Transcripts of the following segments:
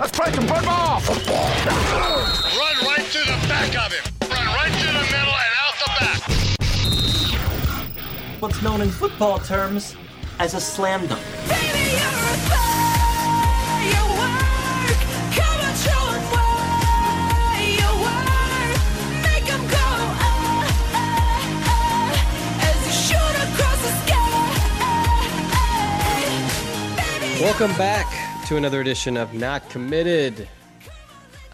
Let's play some football. Run right through the back of him. Run right through the middle and out the back. What's known in football terms as a slam dunk. Welcome back to another edition of Not Committed.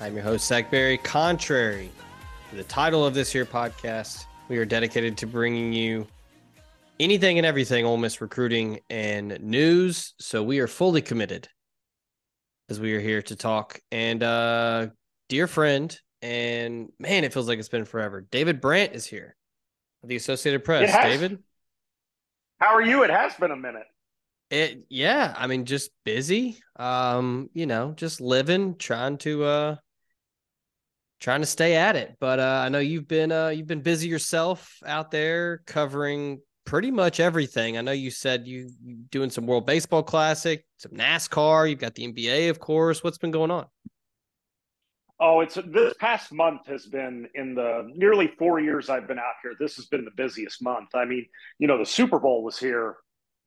I'm your host, Zach Berry. Contrary to the title of this here podcast, we are dedicated to bringing you anything and everything Ole Miss recruiting and news. So we are fully committed as we are here to talk. And uh dear friend, and man, it feels like it's been forever. David Brandt is here, of the Associated Press. David, How are you? It has been a minute. It yeah, I mean, just busy. Um, you know, just living, trying to uh trying to stay at it. But uh I know you've been uh you've been busy yourself out there covering pretty much everything. I know you said you you doing some World Baseball Classic, some NASCAR, you've got the NBA, of course. What's been going on? Oh, it's this past month has been in the nearly four years I've been out here. This has been the busiest month. I mean, you know, the Super Bowl was here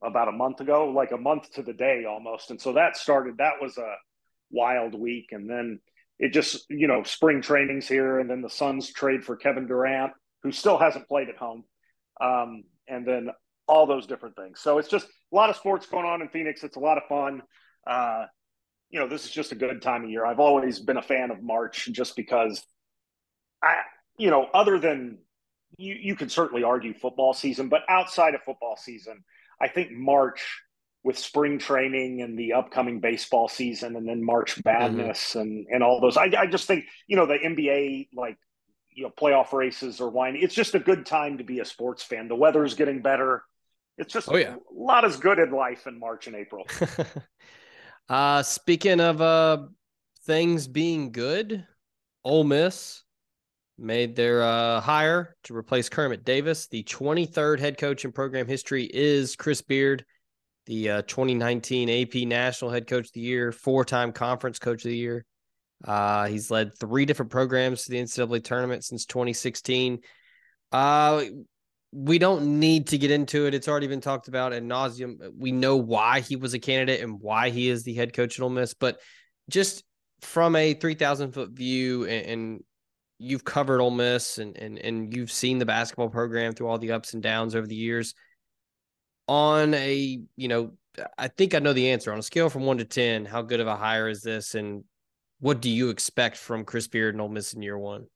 about a month ago, like a month to the day almost. And so that started, that was a wild week. And then it just, you know, spring training's here. And then the Suns trade for Kevin Durant, who still hasn't played at home. Um, and then all those different things. So it's just a lot of sports going on in Phoenix. It's a lot of fun. Uh, you know, this is just a good time of year. I've always been a fan of March just because I, you know, other than you, you can certainly argue football season, but outside of football season, I think March with spring training and the upcoming baseball season and then March Madness and, and all those, I, I just think, you know, the NBA, like, you know, playoff races or wine, it's just a good time to be a sports fan. The weather's getting better. It's just Oh, yeah. a lot is good in life in March and April. uh speaking of uh things being good, Ole Miss made their uh hire to replace Kermit Davis. The 23rd head coach in program history is Chris Beard, the uh, 2019 AP National Head Coach of the Year, four-time Conference Coach of the Year. Uh, he's led three different programs to the NCAA tournament since 2016. Uh, we don't need to get into it. It's already been talked about ad nauseum. We know why he was a candidate and why he is the head coach at Ole Miss, but just from a 3,000 foot view, and, and you've covered Ole Miss and, and, and you've seen the basketball program through all the ups and downs over the years. On a, you know, I think I know the answer. On a scale from one to 10, how good of a hire is this? And what do you expect from Chris Beard and Ole Miss in year one?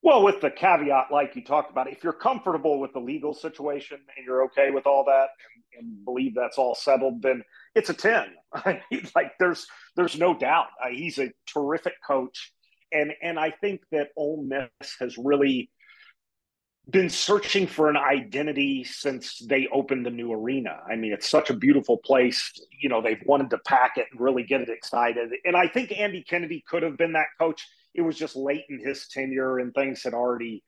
Well, with the caveat, like you talked about, if you're comfortable with the legal situation and you're okay with all that and, and believe that's all settled, then it's a 10. I mean, like there's there's no doubt. Uh, he's a terrific coach. And and I think that Ole Miss has really been searching for an identity since they opened the new arena. I mean, it's such a beautiful place. You know, they've wanted to pack it and really get it excited. And I think Andy Kennedy could have been that coach. It was just late in his tenure and things had already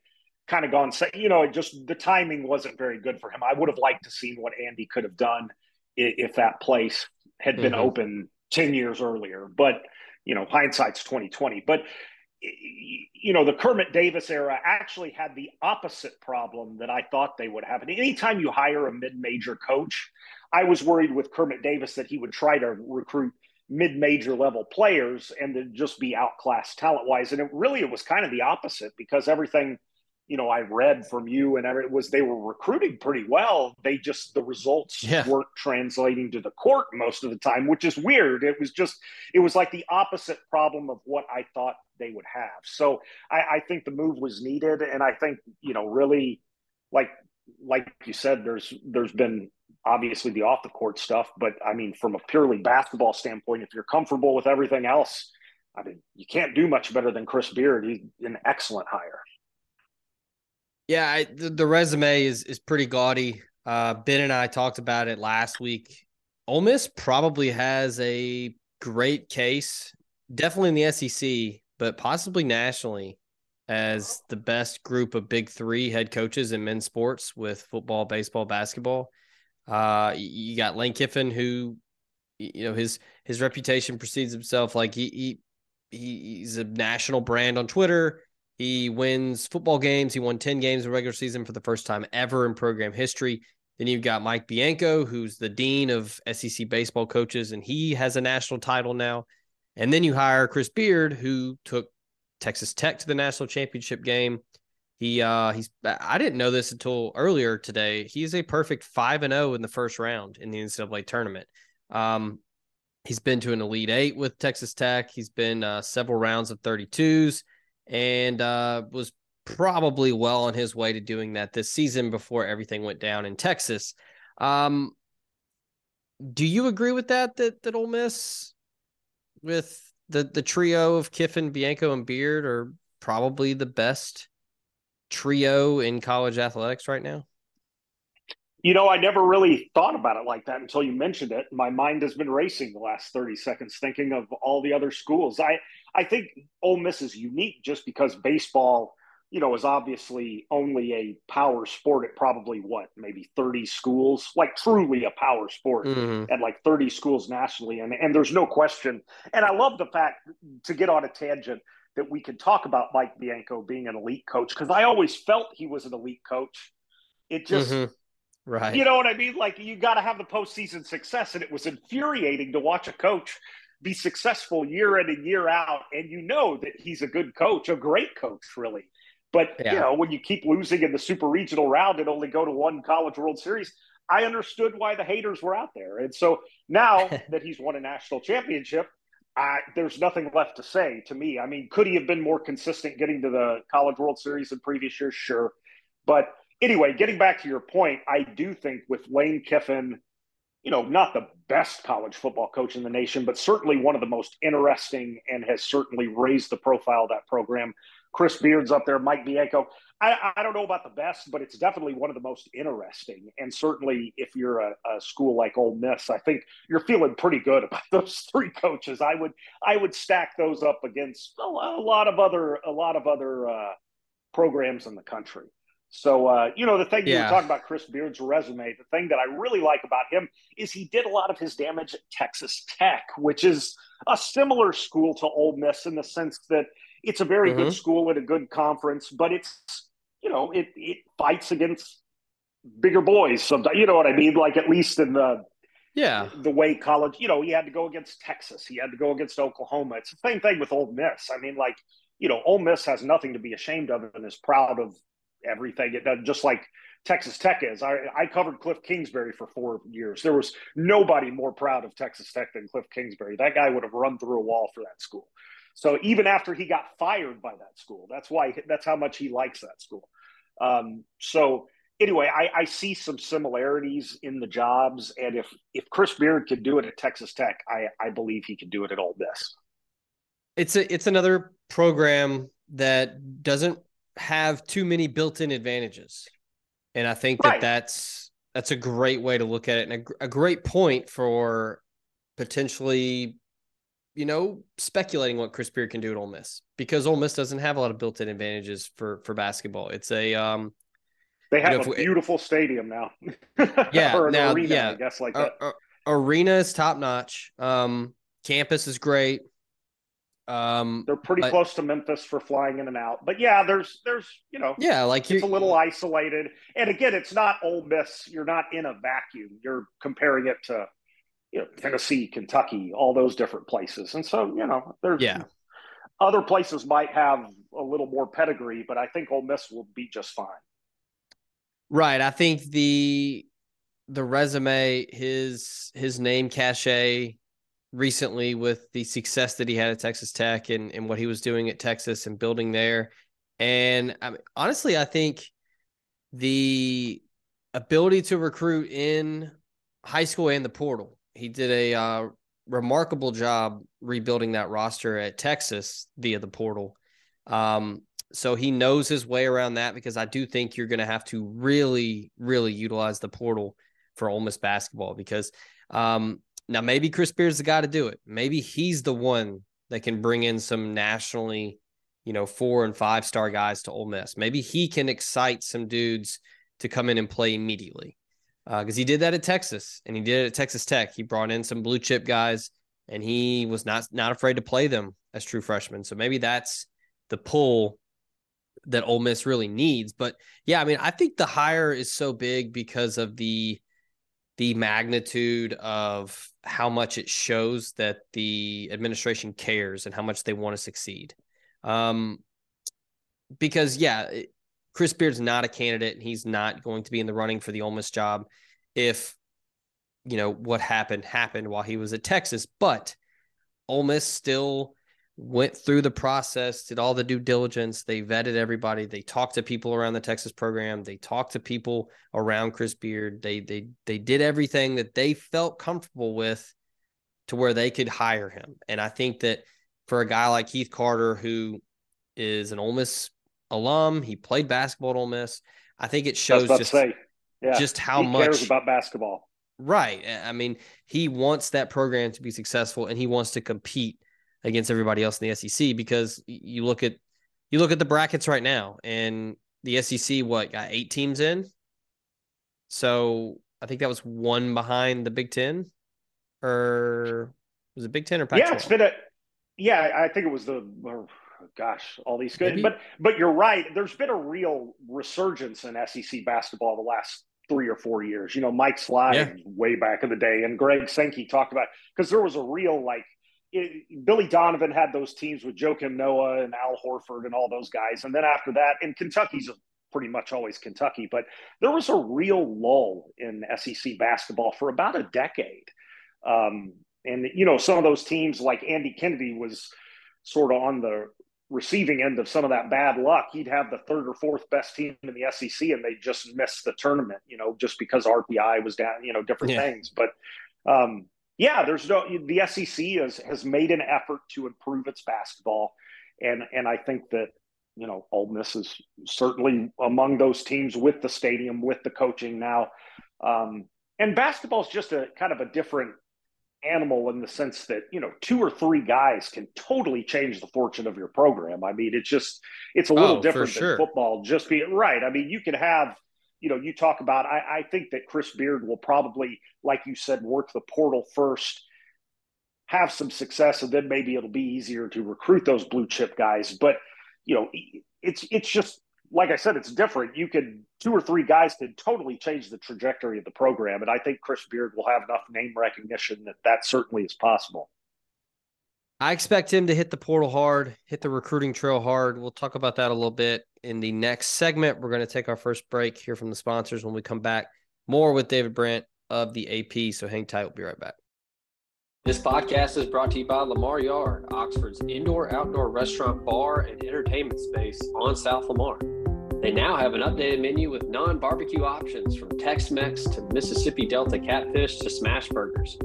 kind of gone, you know, it just the timing wasn't very good for him. I would have liked to seen what Andy could have done if that place had been Mhm. open 10 years earlier. But, you know, hindsight's 2020. But you know, the Kermit Davis era actually had the opposite problem that I thought they would have. And anytime you hire a mid-major coach, I was worried with Kermit Davis that he would try to recruit mid-major level players and to just be outclassed talent-wise. And it really it was kind of the opposite because everything you know I read from you and it was they were recruiting pretty well. They just the results Yeah. weren't translating to the court most of the time, which is weird. It was just it was like the opposite problem of what I thought they would have. So I, I think the move was needed, and I think you know really like like you said, there's there's been obviously the off the court stuff, but I mean from a purely basketball standpoint, if you're comfortable with everything else, I mean you can't do much better than Chris Beard. He's an excellent hire. Yeah, I, the, the resume is is pretty gaudy. Uh, ben and I talked about it last week. Ole Miss probably has a great case, definitely in the SEC, but possibly nationally, as the best group of Big Three head coaches in men's sports with football, baseball, basketball. Uh, you got Lane Kiffin, who, you know, his his reputation precedes himself. Like he he he's a national brand on Twitter. He wins football games. He won 10 games in regular season for the first time ever in program history. Then you've got Mike Bianco, who's the dean of SEC baseball coaches, and he has a national title now. And then you hire Chris Beard, who took Texas Tech to the national championship game. He uh he's I didn't know this until earlier today. He's a perfect 5 and 0 in the first round in the NCAA tournament. Um he's been to an elite 8 with Texas Tech. He's been uh, several rounds of 32s and uh, was probably well on his way to doing that this season before everything went down in Texas. Um, do you agree with that? That that Ole Miss with the the trio of Kiffin, Bianco, and Beard are probably the best trio in college athletics right now. You know, I never really thought about it like that until you mentioned it. My mind has been racing the last 30 seconds thinking of all the other schools. I, I think Ole Miss is unique just because baseball, you know, is obviously only a power sport at probably what, maybe 30 schools, like truly a power sport Mhm. at like 30 schools nationally. And, and there's no question. And I love the fact to get on a tangent that we could talk about Mike Bianco being an elite coach because I always felt he was an elite coach. It just, Mhm. Right. you know what I mean? Like you got to have the postseason success, and it was infuriating to watch a coach be successful year in and year out, and you know that he's a good coach, a great coach, really. But Yeah. you know when you keep losing in the super regional round and only go to one College World Series, I understood why the haters were out there, and so now that he's won a national championship. I, there's nothing left to say to me. I mean, could he have been more consistent getting to the College World Series in previous years? Sure. But anyway, getting back to your point, I do think with Lane Kiffin, you know, not the best college football coach in the nation, but certainly one of the most interesting and has certainly raised the profile of that program. Chris Beard's up there, Mike Bianco. I, I don't know about the best, but it's definitely one of the most interesting. And certainly, if you're a, a school like Ole Miss, I think you're feeling pretty good about those three coaches. I would I would stack those up against a, lot of other a lot of other uh, programs in the country. So, uh, you know, the thing you Yeah. were talking about Chris Beard's resume, the thing that I really like about him is he did a lot of his damage at Texas Tech, which is a similar school to Ole Miss in the sense that it's a very good Mhm. school and a good conference, but it's, you know, it, it fights against bigger boys sometimes. You know what I mean? Like at least in the Yeah. the way college, you know, he had to go against Texas, he had to go against Oklahoma. It's the same thing with Ole Miss. I mean, like, you know, Ole Miss has nothing to be ashamed of and is proud of everything it does, just like Texas Tech is. I, I covered Cliff Kingsbury for four years. There was nobody more proud of Texas Tech than Cliff Kingsbury. That guy would have run through a wall for that school. So even after he got fired by that school, that's why that's how much he likes that school. Um, so anyway, I, I see some similarities in the jobs, and if if Chris Beard could do it at Texas Tech, I I believe he could do it at Ole Miss. it's a it's another program that doesn't have too many built-in advantages and i think that that's that's a great way to look at it and a, a great point for potentially you know speculating what chris beard can do at Ole miss because Ole miss doesn't have a lot of built-in advantages for for basketball it's a um They have know, if a we- beautiful stadium now. Yeah, now- arena, yeah. I guess like a- that. a- arena is top-notch um campus is great um They're pretty but- close to Memphis for flying in and out. But yeah, there's there's you know yeah like it's a little isolated. And again, it's not Ole Miss. You're not in a vacuum. You're comparing it to you know, Tennessee, Kentucky, all those different places. And so, you know, there's Yeah. other places might have a little more pedigree, but I think Ole Miss will be just fine. Right. I think the the resume, his his name cachet recently with the success that he had at Texas Tech and, and what he was doing at Texas and building there. And I mean, honestly, I think the ability to recruit in high school and the portal. He did a uh, remarkable job rebuilding that roster at Texas via the portal. Um, so he knows his way around that because I do think you're going to have to really, really utilize the portal for Ole Miss basketball because um, now maybe Chris Beard's the guy to do it. Maybe he's the one that can bring in some nationally, you know, four and five star guys to Ole Miss. Maybe he can excite some dudes to come in and play immediately because uh, he did that at Texas and he did it at Texas Tech. He brought in some blue chip guys and he was not not afraid to play them as true freshmen. So maybe that's the pull that Ole Miss really needs. But yeah, I mean, I think the hire is so big because of the the magnitude of how much it shows that the administration cares and how much they want to succeed. Um, because yeah, Chris Beard's not a candidate and he's not going to be in the running for the Ole Miss job if you know what happened happened while he was at Texas, but Ole Miss still went through the process, did all the due diligence. They vetted everybody. They talked to people around the Texas program. They talked to people around Chris Beard. They they they did everything that they felt comfortable with to where they could hire him. And I think that for a guy like Keith Carter, who is an Ole Miss alum, he played basketball at Ole Miss. I think it shows just, yeah. just how he much cares about basketball. Right. I mean, he wants that program to be successful and he wants to compete against everybody else in the SEC because you look at you look at the brackets right now and the SEC what got eight teams in. So I think that was one behind the Big Ten, or was it Big Ten or Pac-12? Yeah, it's been a yeah. I think it was the gosh, all these good, Maybe. but but you're right. There's been a real resurgence in SEC basketball the last three or four years. You know, Mike Slive yeah. way back in the day, and Greg Sankey talked about because there was a real like it, Billy Donovan had those teams with Joakim Noah and Al Horford and all those guys. And then after that, and Kentucky's pretty much always Kentucky, but there was a real lull in SEC basketball for about a decade. Um, and, you know, some of those teams like Andy Kennedy was sort of on the receiving end of some of that bad luck. He'd have the third or fourth best team in the SEC and they just missed the tournament, you know, just because RPI was down, you know, different yeah. things. But, um, yeah, there's no the SEC has has made an effort to improve its basketball, and and I think that you know Ole Miss is certainly among those teams with the stadium, with the coaching now, um, and basketball is just a kind of a different animal in the sense that you know two or three guys can totally change the fortune of your program. I mean, it's just it's a little oh, different sure. than football. Just be right. I mean, you can have you know, you talk about, I, I think that Chris Beard will probably, like you said, work the portal first, have some success, and then maybe it'll be easier to recruit those blue chip guys. But, you know, it's, it's just, like I said, it's different. You could, two or three guys could totally change the trajectory of the program. And I think Chris Beard will have enough name recognition that that certainly is possible. I expect him to hit the portal hard, hit the recruiting trail hard. We'll talk about that a little bit in the next segment. We're going to take our first break here from the sponsors. When we come back, more with David Brandt of the AP. So hang tight. We'll be right back. This podcast is brought to you by Lamar Yard, Oxford's indoor outdoor restaurant, bar, and entertainment space on South Lamar. They now have an updated menu with non barbecue options from Tex Mex to Mississippi Delta catfish to smash burgers.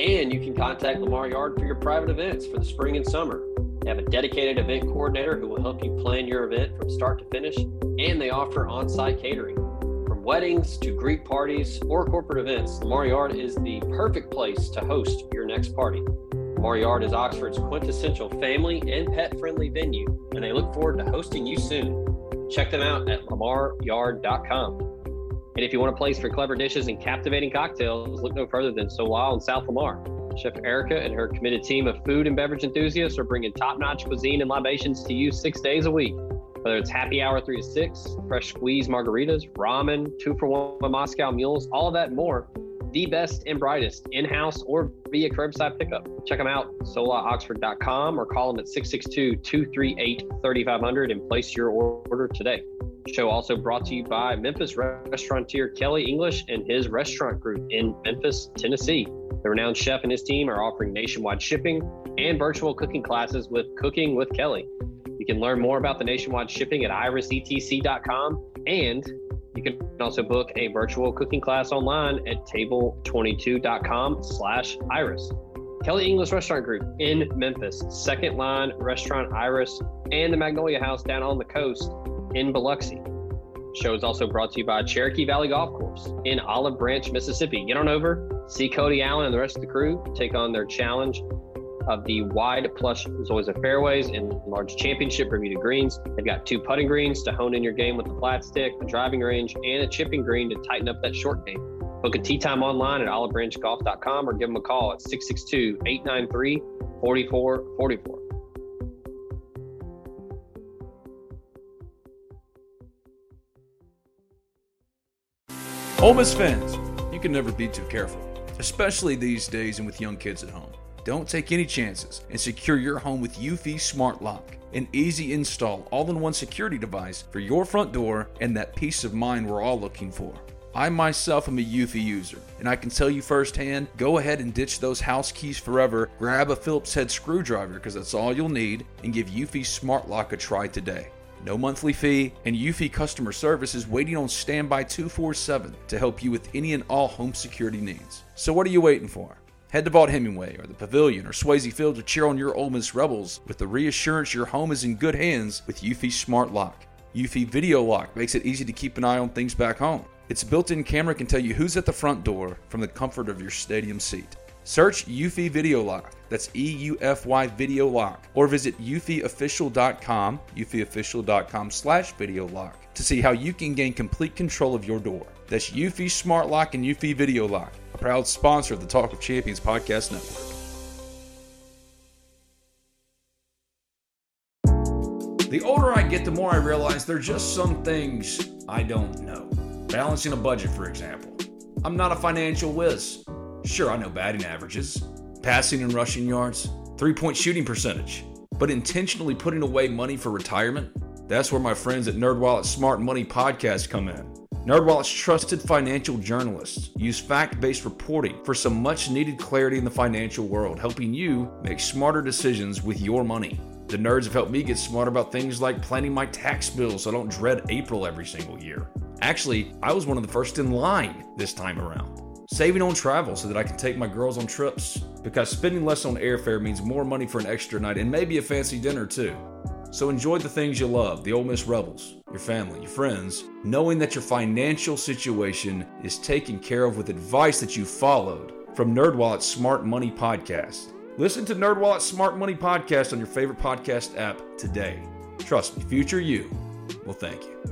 And you can contact Lamar Yard for your private events for the spring and summer. They have a dedicated event coordinator who will help you plan your event from start to finish, and they offer on site catering. From weddings to Greek parties or corporate events, Lamar Yard is the perfect place to host your next party. Lamar Yard is Oxford's quintessential family and pet friendly venue, and they look forward to hosting you soon. Check them out at lamaryard.com. And if you want a place for clever dishes and captivating cocktails, look no further than Sola in South Lamar. Chef Erica and her committed team of food and beverage enthusiasts are bringing top notch cuisine and libations to you six days a week. Whether it's happy hour three to six, fresh squeeze margaritas, ramen, two for one Moscow mules, all that and more, the best and brightest in house or via curbside pickup. Check them out, solaoxford.com, or call them at 662 238 3500 and place your order today. Show also brought to you by Memphis restaurateur Kelly English and his restaurant group in Memphis, Tennessee. The renowned chef and his team are offering nationwide shipping and virtual cooking classes with Cooking with Kelly. You can learn more about the nationwide shipping at irisetc.com and you can also book a virtual cooking class online at table22.com slash iris. Kelly English Restaurant Group in Memphis, Second Line Restaurant Iris, and the Magnolia House down on the coast in Biloxi. Show is also brought to you by Cherokee Valley Golf Course in Olive Branch, Mississippi. Get on over, see Cody Allen and the rest of the crew take on their challenge of the wide plush Zoysia fairways and large championship Bermuda greens. They've got two putting greens to hone in your game with the flat stick, a driving range, and a chipping green to tighten up that short game. Book a tee time online at olivebranchgolf.com or give them a call at 662 893 4444. Ole Miss fans, you can never be too careful, especially these days and with young kids at home. Don't take any chances and secure your home with Eufy Smart Lock, an easy install, all in one security device for your front door and that peace of mind we're all looking for. I myself am a Eufy user, and I can tell you firsthand go ahead and ditch those house keys forever, grab a Phillips head screwdriver because that's all you'll need, and give Eufy Smart Lock a try today. No monthly fee, and Eufy customer service is waiting on standby 247 to help you with any and all home security needs. So what are you waiting for? Head to Vaught-Hemingway or the Pavilion or Swayze Field to cheer on your Ole Miss Rebels with the reassurance your home is in good hands with Eufy Smart Lock. Eufy Video Lock makes it easy to keep an eye on things back home. Its built-in camera can tell you who's at the front door from the comfort of your stadium seat. Search Eufy Video Lock. That's E U F Y Video Lock. Or visit eufyofficial.com, eufyofficial.com slash video lock to see how you can gain complete control of your door. That's Eufy Smart Lock and Eufy Video Lock, a proud sponsor of the Talk of Champions podcast network. The older I get, the more I realize there are just some things I don't know. Balancing a budget, for example. I'm not a financial whiz. Sure, I know batting averages, passing and rushing yards, three point shooting percentage, but intentionally putting away money for retirement? That's where my friends at NerdWallet's Smart Money Podcast come in. NerdWallet's trusted financial journalists use fact-based reporting for some much-needed clarity in the financial world, helping you make smarter decisions with your money. The nerds have helped me get smarter about things like planning my tax bill so I don't dread April every single year. Actually, I was one of the first in line this time around saving on travel so that I can take my girls on trips because spending less on airfare means more money for an extra night and maybe a fancy dinner too. So enjoy the things you love, the Ole Miss Rebels, your family, your friends, knowing that your financial situation is taken care of with advice that you followed from NerdWallet's Smart Money Podcast. Listen to NerdWallet's Smart Money Podcast on your favorite podcast app today. Trust me, future you will thank you.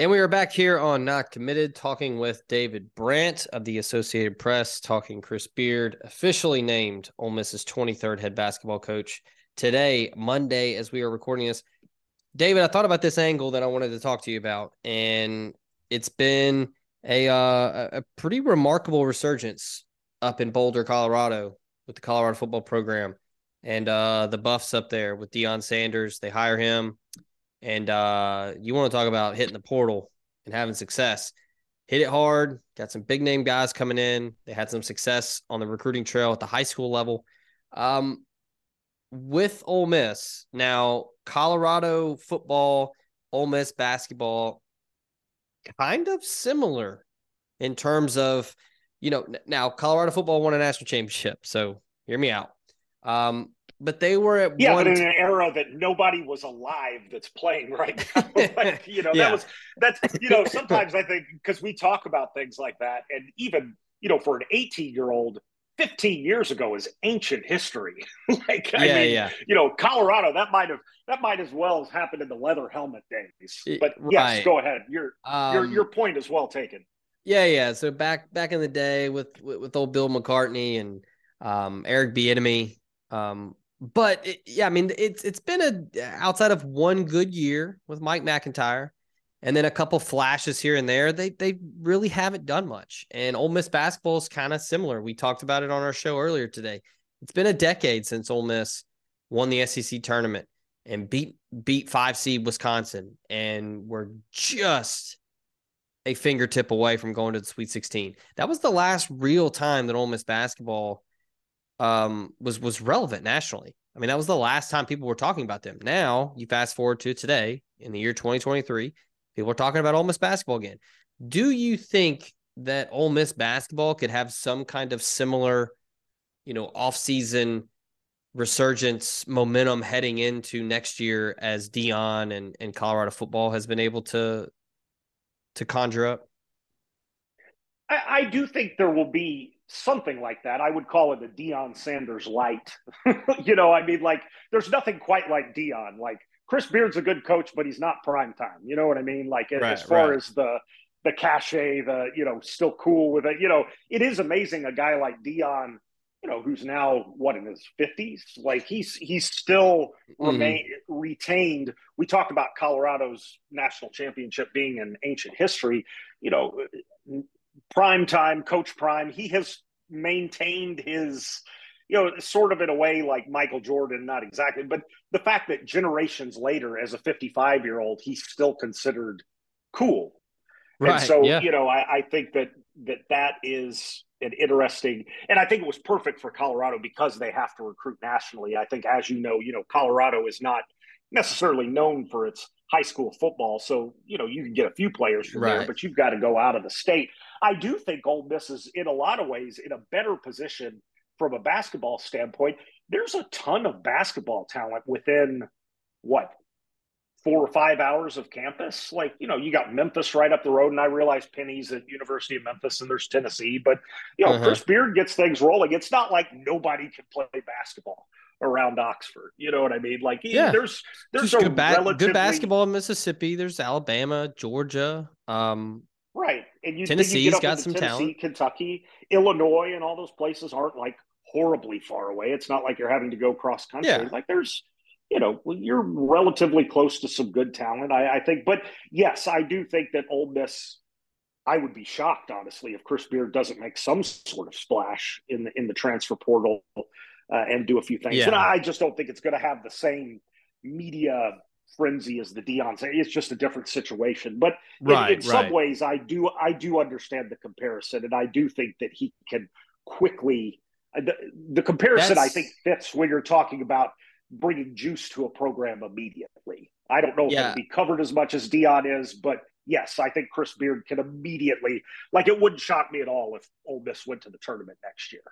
And we are back here on Not Committed, talking with David Brandt of the Associated Press, talking Chris Beard, officially named Ole Miss's 23rd head basketball coach today, Monday, as we are recording this. David, I thought about this angle that I wanted to talk to you about, and it's been a uh, a pretty remarkable resurgence up in Boulder, Colorado, with the Colorado football program and uh, the Buffs up there with Deion Sanders. They hire him and uh, you want to talk about hitting the portal and having success. Hit it hard. Got some big name guys coming in. They had some success on the recruiting trail at the high school level. Um, with Ole Miss now, Colorado football, Ole Miss basketball, kind of similar in terms of, you know, now Colorado football won a national championship. So hear me out. Um, but they were at yeah, one but in an era that nobody was alive that's playing right now. like, you know, Yeah. that was that's you know, sometimes I think because we talk about things like that, and even you know, for an 18 year old, 15 years ago is ancient history. like, I Yeah, mean, yeah. you know, Colorado, that might have that might as well have happened in the leather helmet days. But yes, go ahead. Your your Um, your point is well taken. Yeah, yeah. So back back in the day with with, with old Bill McCartney and um, Eric Bieniemy, um, but it, yeah, I mean it's it's been a outside of one good year with Mike MacIntyre, and then a couple flashes here and there. They they really haven't done much. And Ole Miss basketball is kind of similar. We talked about it on our show earlier today. It's been a decade since Ole Miss won the SEC tournament and beat beat five seed Wisconsin, and we're just a fingertip away from going to the Sweet 16. That was the last real time that Ole Miss basketball um, was was relevant nationally. I mean, that was the last time people were talking about them. Now you fast forward to today in the year 2023, people are talking about Ole Miss basketball again. Do you think that Ole Miss basketball could have some kind of similar, you know, off-season resurgence momentum heading into next year as Deion and, and Colorado football has been able to to conjure up? I, I do think there will be something like that. I would call it a Deion Sanders light. you know, I mean, like there's nothing quite like Deion. Like Chris Beard's a good coach, but he's not prime time. You know what I mean? Like Right, as far right. as the the cachet, the you know, still cool with it. You know, it is amazing a guy like Deion. You know, who's now what in his fifties? Like he's he's still Mhm. remain retained. We talked about Colorado's national championship being an ancient history. You know, prime time, Coach Prime, he has maintained his, you know, sort of in a way like Michael Jordan, not exactly, but the fact that generations later, as a 55 year old, he's still considered cool. And so, yeah. you know, I, I think that that that is an interesting, and I think it was perfect for Colorado because they have to recruit nationally. I think, as you know, you know, Colorado is not necessarily known for its high school football, so you know you can get a few players from there, but you've got to go out of the state. I do think Ole Miss is in a lot of ways in a better position from a basketball standpoint. There's a ton of basketball talent within what four or five hours of campus. Like, you know, you got Memphis right up the road, and I realize Penny's at University of Memphis and there's Tennessee, but you know, Uh-huh. Chris Beard gets things rolling. It's not like nobody can play basketball around Oxford. You know what I mean? Like, Yeah. there's there's Just a good, ba- relatively good basketball in Mississippi. There's Alabama, Georgia. Um, and you Tennessee's you got some Tennessee, talent. Kentucky, Illinois, and all those places aren't like horribly far away. It's not like you're having to go cross country. Yeah. Like there's you know, you're relatively close to some good talent, I, I think. But yes, I do think that Ole Miss. I would be shocked, honestly, if Chris Beard doesn't make some sort of splash in the in the transfer portal uh, and do a few things. Yeah. And I just don't think it's going to have the same media frenzy as the Deion. It's just a different situation. But in- Right, in, some right. ways, I do I do understand the comparison, and I do think that he can quickly. uh, The, the comparison I think fits when you're talking about bringing juice to a program immediately. I don't know if Yeah. it'll be covered as much as Deion is, but yes, I think Chris Beard can immediately. Like it wouldn't shock me at all if Ole Miss went to the tournament next year.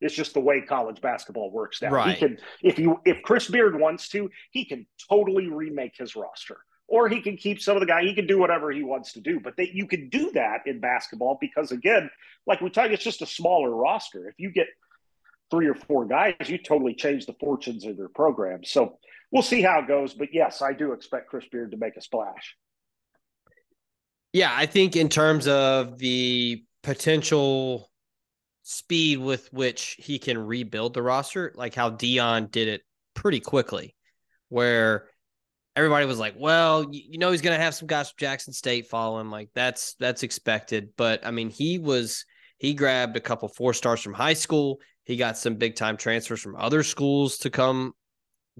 It's just the way college basketball works now. Right. He can, if you if Chris Beard wants to, he can totally remake his roster, or he can keep some of the guy. He can do whatever he wants to do. But they, you can do that in basketball because again, like we talk, it's just a smaller roster. If you get three or four guys, you totally change the fortunes of your program. So we'll see how it goes. But yes, I do expect Chris Beard to make a splash. Yeah, I think in terms of the potential speed with which he can rebuild the roster, like how Deion did it pretty quickly, where everybody was like, "Well, you, know, he's going to have some guys from Jackson State follow him. Like that's that's expected." But I mean, he was he grabbed a couple four stars from high school. He got some big time transfers from other schools to come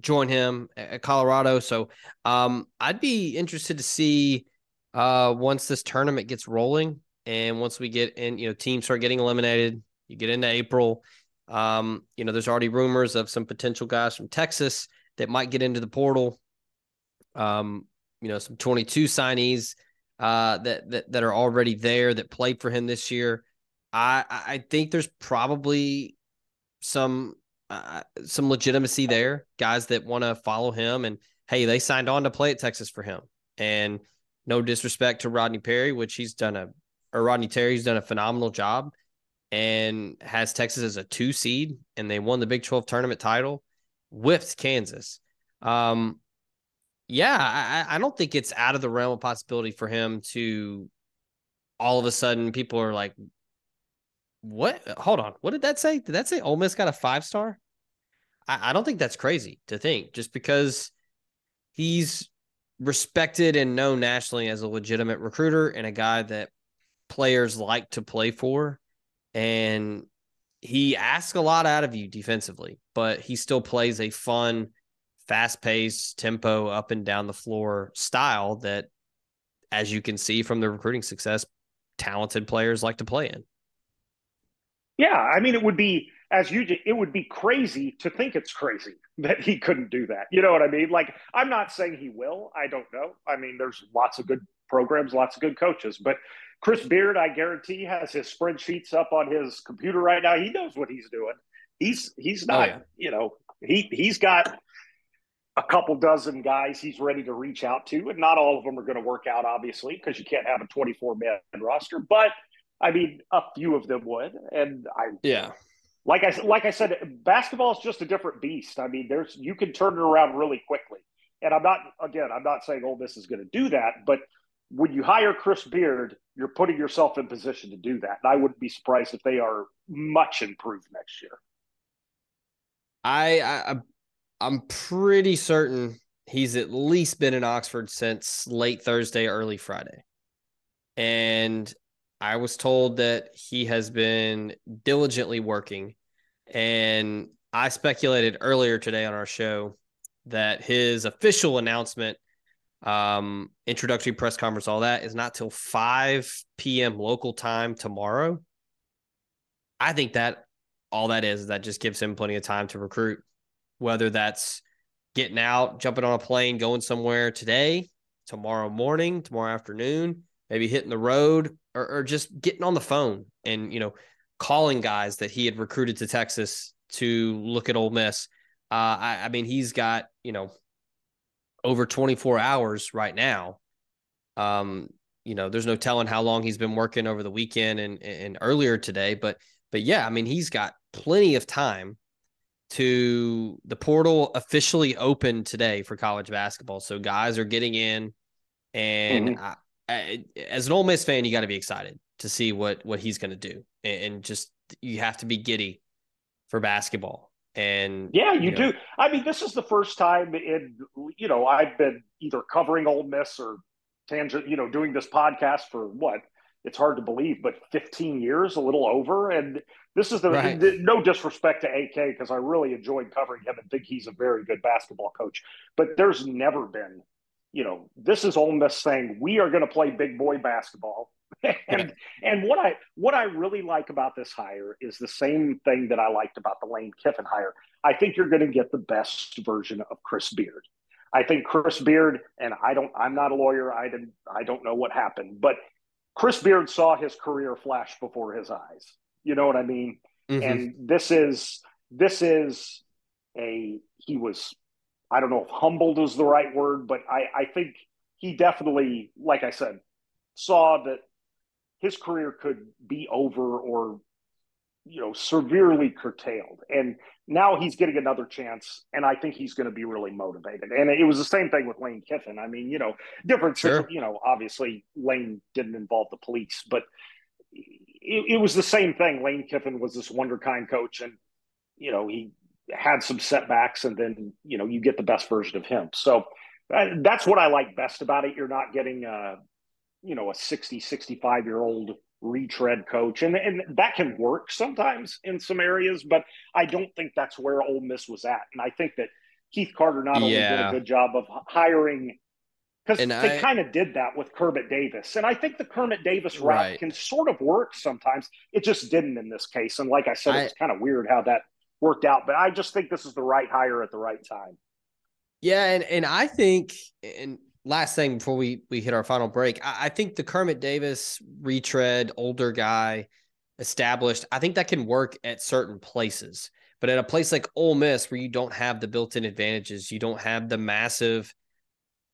join him at Colorado. So um, I'd be interested to see uh, once this tournament gets rolling and once we get in, you know, teams start getting eliminated, you get into April. Um, you know, there's already rumors of some potential guys from Texas that might get into the portal. Um, you know, some 22 signees uh, that that that are already there that played for him this year. I I think there's probably some uh, some legitimacy there. Guys that want to follow him, and hey, they signed on to play at Texas for him. And no disrespect to Rodney Perry, which he's done a or Rodney Terry's done a phenomenal job and has Texas as a two seed, and they won the Big 12 tournament title, whipped Kansas. Um, yeah, I, I don't think it's out of the realm of possibility for him to all of a sudden people are like, what? Hold on. What did that say? Did that say Ole Miss got a five star? I, I don't think that's crazy to think just because he's respected and known nationally as a legitimate recruiter and a guy that players like to play for. And he asks a lot out of you defensively, but he still plays a fun, fast paced, tempo up and down the floor style that, as you can see from the recruiting success, talented players like to play in. Yeah, I mean, it would be as you it would be crazy to think it's crazy that he couldn't do that. You know what I mean? Like, I'm not saying he will. I don't know. I mean, there's lots of good programs, lots of good coaches, but Chris Beard, I guarantee, has his spreadsheets up on his computer right now. He knows what he's doing. He's he's oh, not, oh, yeah. you know, he he's got a couple dozen guys he's ready to reach out to, and not all of them are going to work out, obviously, because you can't have a 24 man roster. But I mean, a few of them would, and I yeah. Like I like I said, basketball is just a different beast. I mean, there's you can turn it around really quickly, and I'm not again, I'm not saying Ole Miss is going to do that, but when you hire Chris Beard, you're putting yourself in position to do that. And I wouldn't be surprised if they are much improved next year. I, I I'm pretty certain he's at least been in Oxford since late Thursday, early Friday. And I was told that he has been diligently working. And I speculated earlier today on our show that his official announcement um, introductory press conference, all that is not till 5 p.m. local time tomorrow. I think that all that is, that just gives him plenty of time to recruit, whether that's getting out, jumping on a plane, going somewhere today, tomorrow morning, tomorrow afternoon, maybe hitting the road or, or just getting on the phone and, you know, calling guys that he had recruited to Texas to look at Ole Miss. Uh, I, I mean, he's got, you know, over 24 hours right now. Um, you know, there's no telling how long he's been working over the weekend and and earlier today, but but yeah, I mean, he's got plenty of time to the portal officially open today for college basketball. So guys are getting in, and mm-hmm. I, I, as an Ole Miss fan, you got to be excited to see what what he's going to do, and, and, just you have to be giddy for basketball. And yeah, you, you know, do. I mean, this is the first time in you know I've been either covering Ole Miss or tangent, you know, doing this podcast for what it's hard to believe, but 15 years, a little over. And this is the, right. the no disrespect to AK because I really enjoyed covering him and think he's a very good basketball coach. But there's never been, you know, this is Ole Miss saying we are going to play big boy basketball. and and what I what I really like about this hire is the same thing that I liked about the Lane Kiffin hire. I think you're going to get the best version of Chris Beard. I think Chris Beard, and I don't, I'm not a lawyer. I didn't, I don't know what happened, but Chris Beard saw his career flash before his eyes. You know what I mean? Mm-hmm. And this is, this is a, he was, I don't know if humbled is the right word, but I, I think he definitely, like I said, saw that his career could be over or you know severely curtailed. And now he's getting another chance and i think he's going to be really motivated. And it was the same thing with lane kiffin. I mean you know different sure. you know obviously lane didn't involve the police but it, it was the same thing. Lane kiffin was this wonder kind coach and you know he had some setbacks and then you know you get the best version of him. So uh, that's what i like best about it. You're not getting uh you know a 60 65 year old retread coach. And and that can work sometimes in some areas but i don't think that's where Ole Miss was at. And i think that Keith Carter not only yeah. did a good job of hiring because they kind of did that with Kermit Davis. And i think the Kermit Davis route right. can sort of work sometimes. It just didn't in this case. And like i said it's kind of weird how that worked out but i just think this is the right hire at the right time. Yeah and and i think and last thing before we we hit our final break, I, I, think the Kermit Davis retread, older guy, established. I think that can work at certain places, But at a place like Ole Miss, where you don't have the built-in advantages, you don't have the massive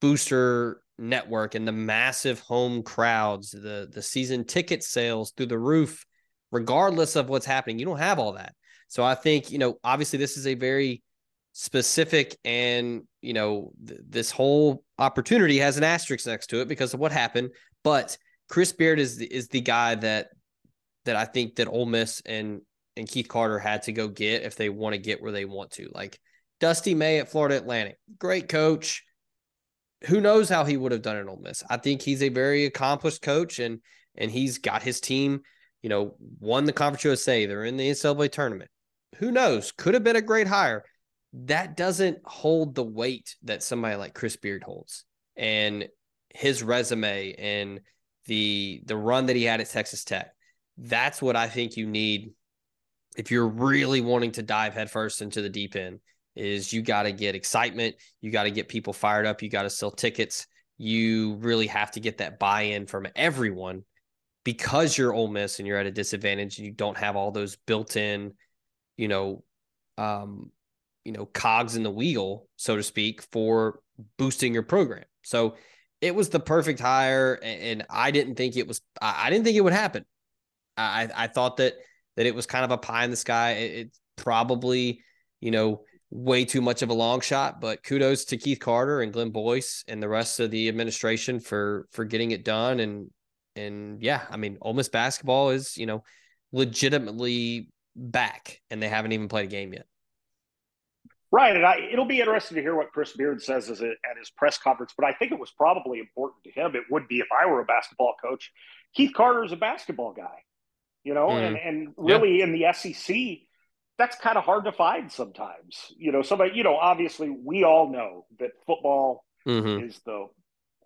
booster network and the massive home crowds, the the season ticket sales through the roof, regardless of what's happening. You don't have all that. So I think, you know, obviously this is a very specific and, you know, th- this whole opportunity has an asterisk next to it because of what happened, but Chris Beard is the, is the guy that that I think that Ole Miss and and Keith Carter had to go get if they want to get where they want to. Like Dusty May at Florida Atlantic, great coach, who knows how he would have done it Ole Miss. I think he's a very accomplished coach and and he's got his team, you know, won the Conference USA. They're in the NCAA tournament. Who knows? Could have been a great hire. That doesn't hold the weight that somebody like Chris Beard holds. And his resume and the the run that he had at Texas Tech. That's what I think you need if you're really wanting to dive headfirst into the deep end is you got to get excitement. You got to get people fired up. You got to sell tickets. You really have to get that buy in from everyone because you're Ole Miss and you're at a disadvantage and you don't have all those built in, you know, um, you know, cogs in the wheel, so to speak, for boosting your program. So it was the perfect hire, and I didn't think it was. I didn't think it would happen. I I thought that that it was kind of a pie in the sky. It, it probably, you know, way too much of a long shot, but kudos to Keith Carter and Glenn Boyce and the rest of the administration for for getting it done. And and yeah, I mean, Ole Miss basketball is you know legitimately back, and they haven't even played a game yet. Right, and I, it'll be interesting to hear what Chris Beard says at his press conference. But I think it was probably important to him. It would be if I were a basketball coach. Keith Carter is a basketball guy, you know, mm. and and really yeah. in the SEC, that's kind of hard to find sometimes. You know, somebody, you know, obviously we all know that football mm-hmm. is the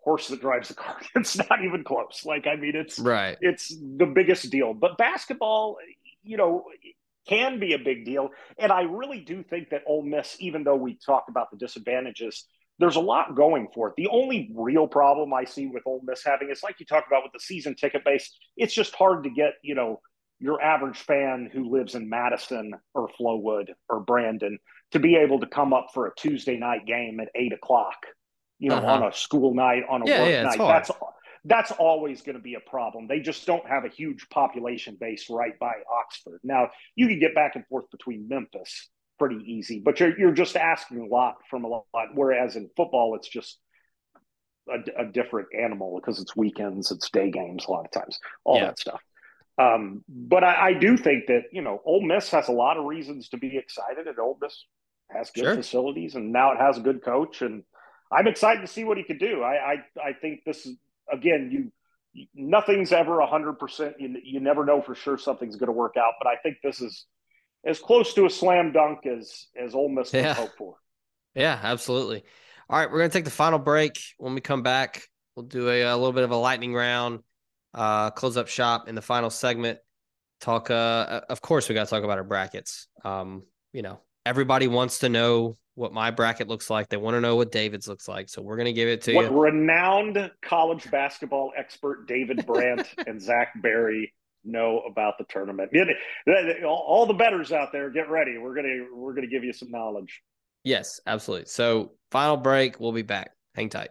horse that drives the cart. It's not even close. Like, I mean, it's right. It's the biggest deal. But basketball, you know, can be a big deal. And I really do think that Ole Miss, even though we talk about the disadvantages, there's a lot going for it. The only real problem I see with Ole Miss having is like you talk about with the season ticket base, it's just hard to get, you know, your average fan who lives in Madison or Flowood or Brandon to be able to come up for a Tuesday night game at eight o'clock, you know, uh-huh. on a school night, on a yeah, work yeah, night. That's that's always going to be a problem. They just don't have a huge population base right by Oxford. Now you can get back and forth between Memphis pretty easy, but you're you're just asking a lot from a lot. Whereas in football, it's just a, a different animal because it's weekends, it's day games a lot of times, all yeah. that stuff. Um, but I, I, do think that you know Ole Miss has a lot of reasons to be excited, and Ole Miss has good sure. facilities, and now it has a good coach, and I'm excited to see what he could do. I I, I think this is again you nothing's ever hundred percent. You you never know for sure something's going to work out, but I think this is as close to a slam dunk as as Ole Miss yeah. hope for. Yeah, absolutely. All right, we're going to take the final break. When we come back, we'll do a, a little bit of a lightning round uh, close up shop in the final segment. Talk, uh, of course, we got to talk about our brackets. Um, you know, everybody wants to know what my bracket looks like. They want to know what David's looks like. So we're going to give it to you. what you. Renowned college basketball expert David Brandt and Zach Berry know about the tournament. All the betters out there, get ready. We're gonna we're gonna give you some knowledge. Yes, absolutely. So final break. We'll be back. Hang tight.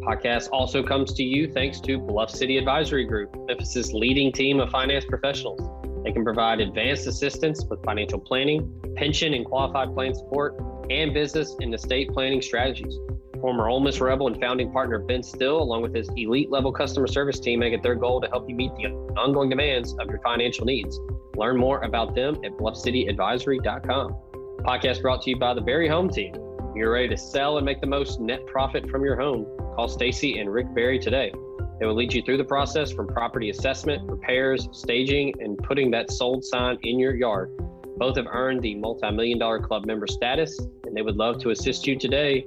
Podcast also comes to you thanks to Bluff City Advisory Group, Memphis's leading team of finance professionals. They can provide advanced assistance with financial planning, pension and qualified plan support, and business and estate planning strategies. Former Ole Miss Rebel and founding partner Ben Still, along with his elite level customer service team, make it their goal to help you meet the ongoing demands of your financial needs. Learn more about them at bluffcityadvisory.com. Podcast brought to you by the Berry Home Team. You're ready to sell and make the most net profit from your home. Call Stacy and Rick Berry today. They will lead you through the process from property assessment, repairs, staging, and putting that sold sign in your yard. Both have earned the multi million dollar club member status, and they would love to assist you today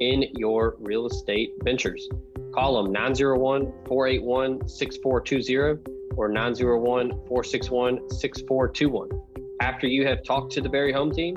in your real estate ventures. Call them 901 481 6420 or 901 461 6421. After you have talked to the Berry Home Team,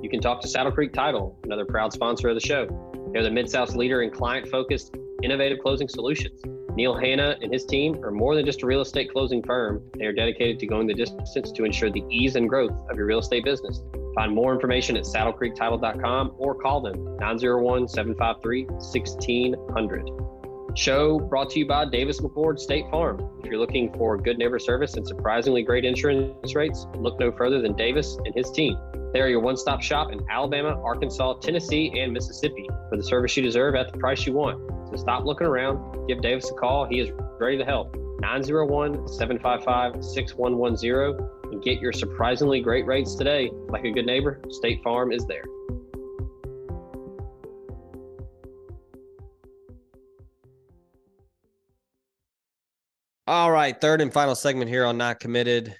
you can talk to Saddle Creek Title, another proud sponsor of the show. They're the Mid South's leader in client focused, innovative closing solutions. Neil Hanna and his team are more than just a real estate closing firm. They are dedicated to going the distance to ensure the ease and growth of your real estate business. Find more information at saddlecreektitle.com or call them 901 753 1600. Show brought to you by Davis McCord State Farm. If you're looking for good neighbor service and surprisingly great insurance rates, look no further than Davis and his team. They are your one stop shop in Alabama, Arkansas, Tennessee, and Mississippi for the service you deserve at the price you want. So stop looking around. Give Davis a call. He is ready to help. 901 755 6110 and get your surprisingly great rates today. Like a good neighbor, State Farm is there. All right, third and final segment here on Not Committed.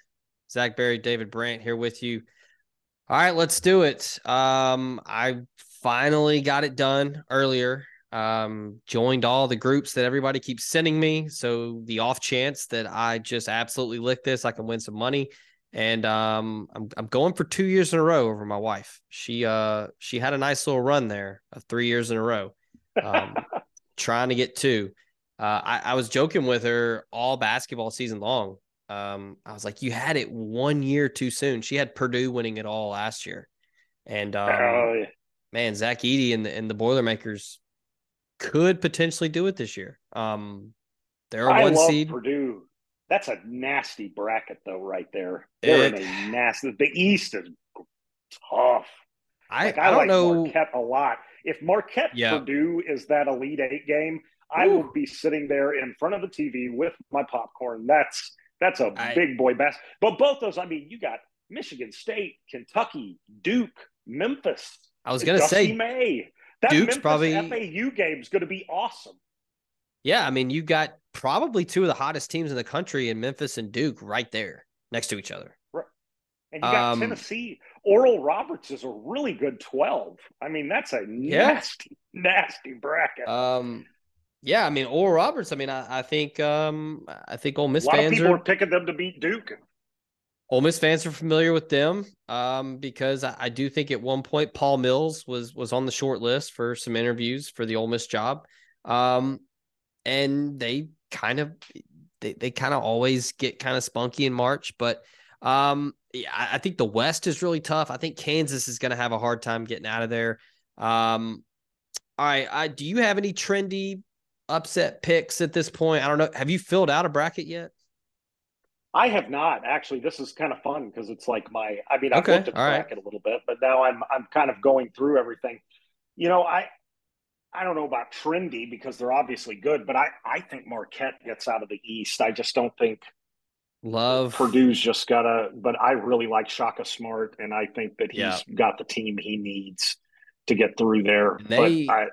Zach Berry, David Brandt here with you. All right, let's do it. Um, I finally got it done earlier. Um, joined all the groups that everybody keeps sending me. So the off chance that I just absolutely lick this, I can win some money. And um, I'm I'm going for two years in a row over my wife. She uh she had a nice little run there of three years in a row, um, trying to get two. Uh, I, I was joking with her all basketball season long. Um, I was like, you had it one year too soon. She had Purdue winning it all last year, and um, Oh, yeah. man, Zach Edey and the and the Boilermakers could potentially do it this year. Um, they're a I one seed. Purdue. That's a nasty bracket, though, right there. They're in a nasty. The East is tough. I, Like, I, I, don't like know. Marquette a lot. If Marquette Yeah. Purdue is that Elite Eight game, I Ooh. will be sitting there in front of the TV with my popcorn. That's that's a I- big boy bass. But both those, I mean, you got Michigan State, Kentucky, Duke, Memphis. I was gonna Dusty say, May. That Duke's Memphis probably- FAU game is going to be awesome. yeah. I mean, you got probably two of the hottest teams in the country in Memphis and Duke right there next to each other. And you got Um, Tennessee. Oral Roberts is a really good 12. I mean, that's a Yeah. nasty, nasty bracket. Um, yeah. I mean, Oral Roberts. I mean, I, I think um, I think Ole a Miss lot of fans people are are picking them to beat Duke. Ole Miss fans are familiar with them um, because I, I do think at one point Paul Mills was was on the short list for some interviews for the Ole Miss job, um, and they kind of they they kind of always get kind of spunky in March, but um, yeah, I, I think the West is really tough. I think Kansas is going to have a hard time getting out of there. Um, all right, I, do you have any trendy upset picks at this point? I don't know. Have you filled out a bracket yet? I have not actually. This is kind of fun because it's like my. I mean, I've Okay, looked at the all right. bracket a little bit, but now I'm I'm kind of going through everything. You know, I I don't know about trendy because they're obviously good, but I I think Marquette gets out of the East. I just don't think Love Purdue's just gotta. But I really like Shaka Smart, and I think that he's Yeah. got the team he needs to get through there. They- but I,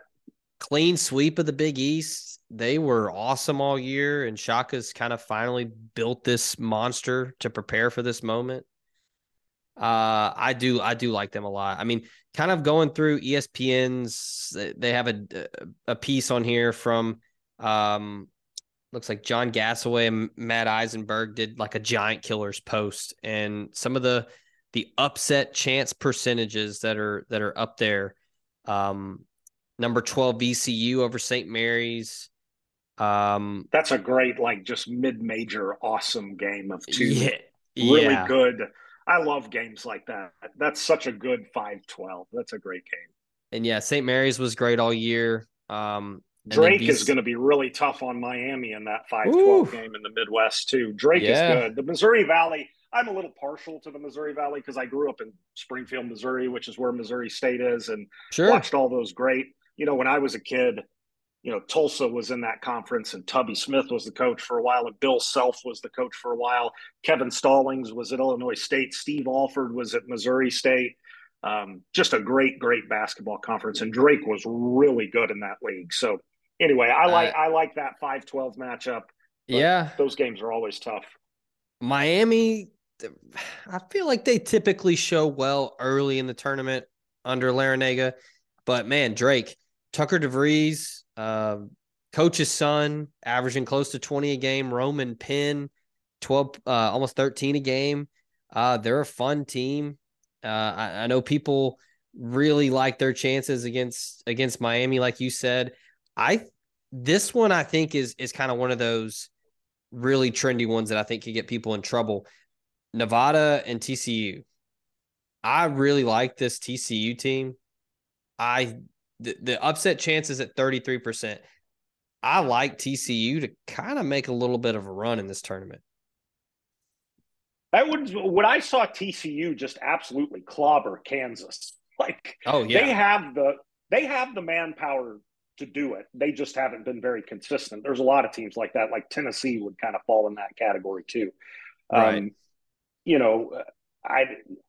clean sweep of the Big East. They were awesome all year, and Shaka's kind of finally built this monster to prepare for this moment. Uh, I do, I do like them a lot. I mean, kind of going through ESPN's, they have a a piece on here from, um, looks like John Gasaway and Matt Eisenberg did like a giant killers post, and some of the the upset chance percentages that are that are up there. Um, number 12 VCU over St. Mary's. Um that's a great like just mid-major awesome game of two yeah, really yeah. good. I love games like that. That's such a good 5-12. That's a great game. And yeah, St. Mary's was great all year. Um Drake is going to be really tough on Miami in that 5-12 game in the Midwest too. Drake Yeah. is good. The Missouri Valley, I'm a little partial to the Missouri Valley because I grew up in Springfield, Missouri, which is where Missouri State is, and Sure. watched all those great. You know, when I was a kid, you know, Tulsa was in that conference, and Tubby Smith was the coach for a while, and Bill Self was the coach for a while. Kevin Stallings was at Illinois State. Steve Alford was at Missouri State. Um, just a great, great basketball conference, and Drake was really good in that league. So, anyway, I like I like that 5-12 matchup. Yeah. those games are always tough. Miami I feel like they typically show well early in the tournament under Larrañaga, but man, Drake, Tucker DeVries, uh, coach's son, averaging close to 20 a game, Roman Penn, 12, uh, almost 13 a game. Uh, they're a fun team. Uh, I, I know people really like their chances against against Miami, like you said. I this one I think is is kind of one of those really trendy ones that I think could get people in trouble. Nevada and TCU. I really like this TCU team. I the, the upset chances at 33%. I like TCU to kind of make a little bit of a run in this tournament. That would when I saw TCU just absolutely clobber Kansas. Like oh yeah. they have the they have the manpower to do it. They just haven't been very consistent. There's a lot of teams like that. Like Tennessee would kind of fall in that category too. Right. Um, you know, I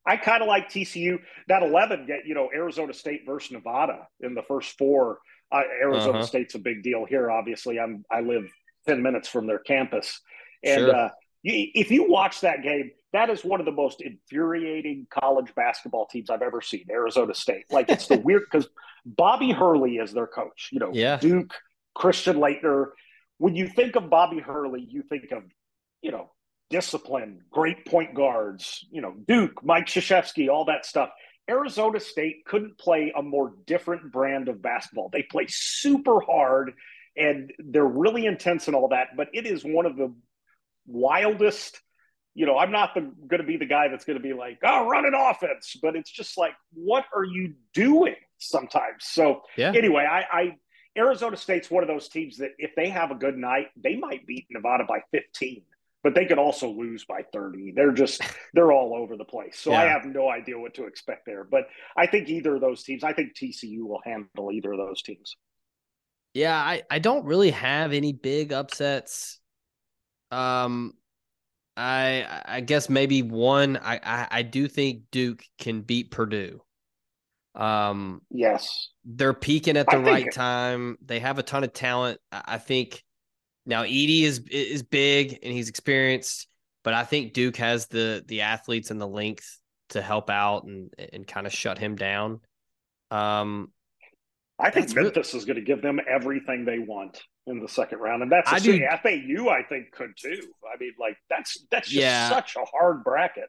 I kind of like TCU. That eleven get you know Arizona State versus Nevada in the first four. Uh, Arizona Uh-huh. State's a big deal here. Obviously, I'm I live ten minutes from their campus, and Sure. uh, you, if you watch that game, that is one of the most infuriating college basketball teams I've ever seen. Arizona State, like it's the weird because Bobby Hurley is their coach. You know, Yeah. Duke, Christian Laettner. When you think of Bobby Hurley, you think of you know discipline, great point guards, you know, Duke, Mike Krzyzewski, all that stuff. Arizona State couldn't play a more different brand of basketball. They play super hard and they're really intense and all that, but it is one of the wildest. You know, I'm not going to be the guy that's going to be like, oh, run an offense, but it's just like, what are you doing sometimes? So, Yeah. anyway, I, I Arizona State's one of those teams that if they have a good night, they might beat Nevada by 15, but they could also lose by 30. They're just they're all over the place. So I have no idea what to expect there. But I think either of those teams, I think TCU will handle either of those teams. Yeah, I, I don't really have any big upsets. Um, I I guess maybe one. I I, I do think Duke can beat Purdue. Um, Yes. they're peaking at I the think- right time. They have a ton of talent. I I think now Edey is is big and he's experienced, but I think Duke has the the athletes and the length to help out and and kind of shut him down. Um, I think really- Memphis is going to give them everything they want in the second round, and that's I do- FAU. I think could too. I mean, like that's that's just Yeah. such a hard bracket.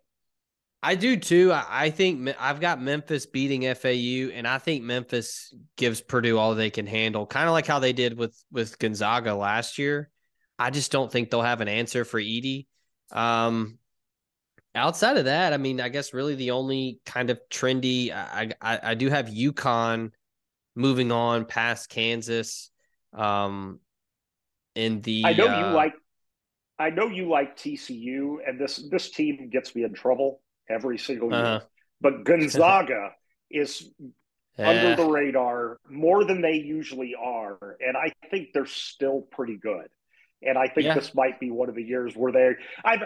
I do too. I, I think I've got Memphis beating FAU, and I think Memphis gives Purdue all they can handle, kind of like how they did with with Gonzaga last year. I just don't think they'll have an answer for Edey. Um, outside of that, I mean, I guess really the only kind of trendy. I I, I do have UConn moving on past Kansas. Um, in the I know uh, you like. I know you like TCU, and this this team gets me in trouble every single year. Uh-huh. But Gonzaga is eh, under the radar more than they usually are, and I think they're still pretty good. And I think Yeah. this might be one of the years where they. I've